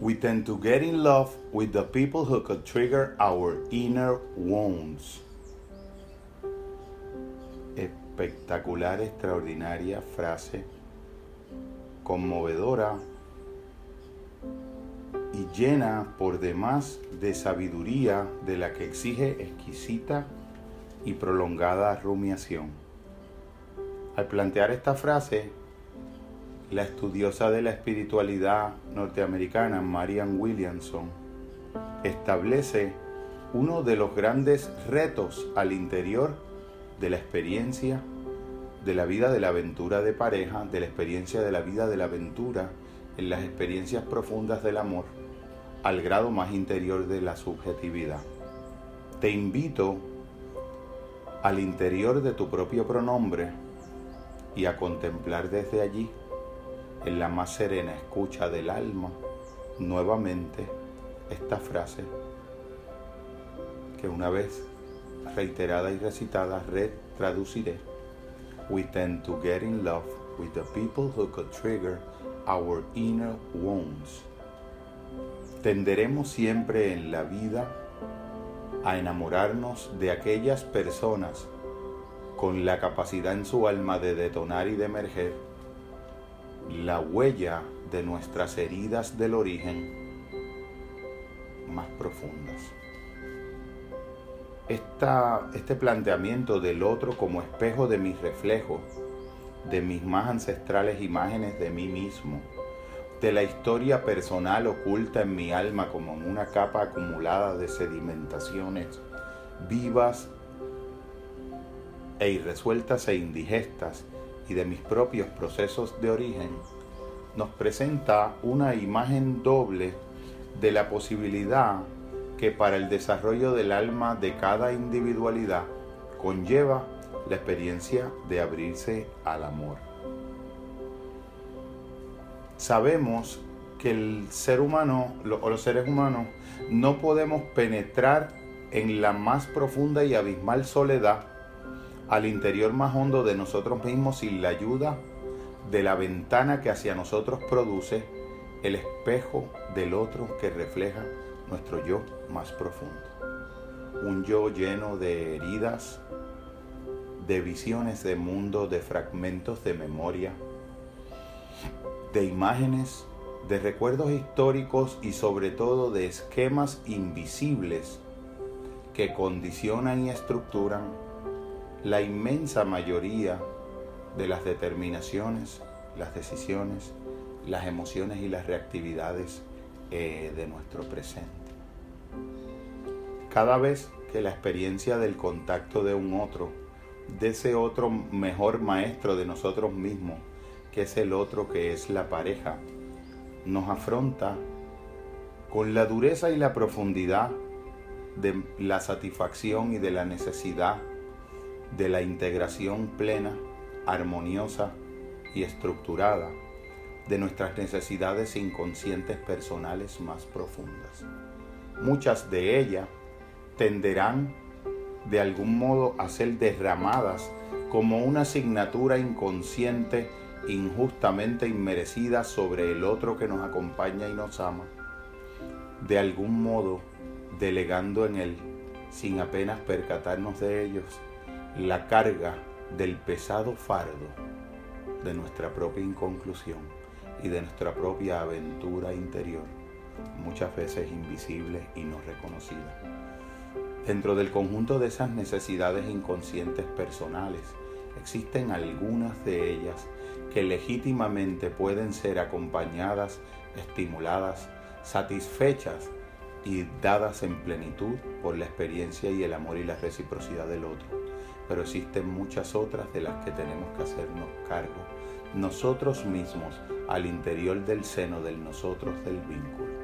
We tend to get in love with the people who could trigger our inner wounds. Espectacular, extraordinaria frase, conmovedora y llena por demás de sabiduría de la que exige exquisita y prolongada rumiación. Al plantear esta frase, la estudiosa de la espiritualidad norteamericana Marian Williamson establece uno de los grandes retos al interior de la experiencia de la vida de la aventura de pareja, de la experiencia de la vida de la aventura en las experiencias profundas del amor, al grado más interior de la subjetividad. Te invito al interior de tu propio pronombre y a contemplar desde allí en la más serena escucha del alma nuevamente esta frase que una vez reiterada y recitada traduciré. We tend to get in love with the people who could trigger our inner wounds. Tenderemos siempre en la vida a enamorarnos de aquellas personas con la capacidad en su alma de detonar y de emerger la huella de nuestras heridas del origen más profundas. este planteamiento del otro como espejo de mis reflejos, de mis más ancestrales imágenes de mí mismo, de la historia personal oculta en mi alma como en una capa acumulada de sedimentaciones vivas e irresueltas e indigestas, y de mis propios procesos de origen, nos presenta una imagen doble de la posibilidad que para el desarrollo del alma de cada individualidad conlleva la experiencia de abrirse al amor. Sabemos que el ser humano o los seres humanos no podemos penetrar en la más profunda y abismal soledad al interior más hondo de nosotros mismos sin la ayuda de la ventana que hacia nosotros produce el espejo del otro que refleja nuestro yo más profundo. Un yo lleno de heridas, de visiones de mundo, de fragmentos de memoria, de imágenes, de recuerdos históricos y sobre todo de esquemas invisibles que condicionan y estructuran la inmensa mayoría de las determinaciones, las decisiones, las emociones y las reactividades eh, de nuestro presente. Cada vez que la experiencia del contacto de un otro, de ese otro mejor maestro de nosotros mismos, que es el otro que es la pareja, nos afronta con la dureza y la profundidad de la satisfacción y de la necesidad de la integración plena, armoniosa y estructurada de nuestras necesidades inconscientes personales más profundas. Muchas de ellas tenderán de algún modo a ser derramadas como una asignatura inconsciente injustamente inmerecida sobre el otro que nos acompaña y nos ama, de algún modo delegando en él, sin apenas percatarnos de ellos, la carga del pesado fardo de nuestra propia inconclusión y de nuestra propia aventura interior, muchas veces invisible y no reconocida. Dentro del conjunto de esas necesidades inconscientes personales, existen algunas de ellas que legítimamente pueden ser acompañadas, estimuladas, satisfechas y dadas en plenitud por la experiencia y el amor y la reciprocidad del otro pero existen muchas otras de las que tenemos que hacernos cargo nosotros mismos al interior del seno del nosotros del vínculo.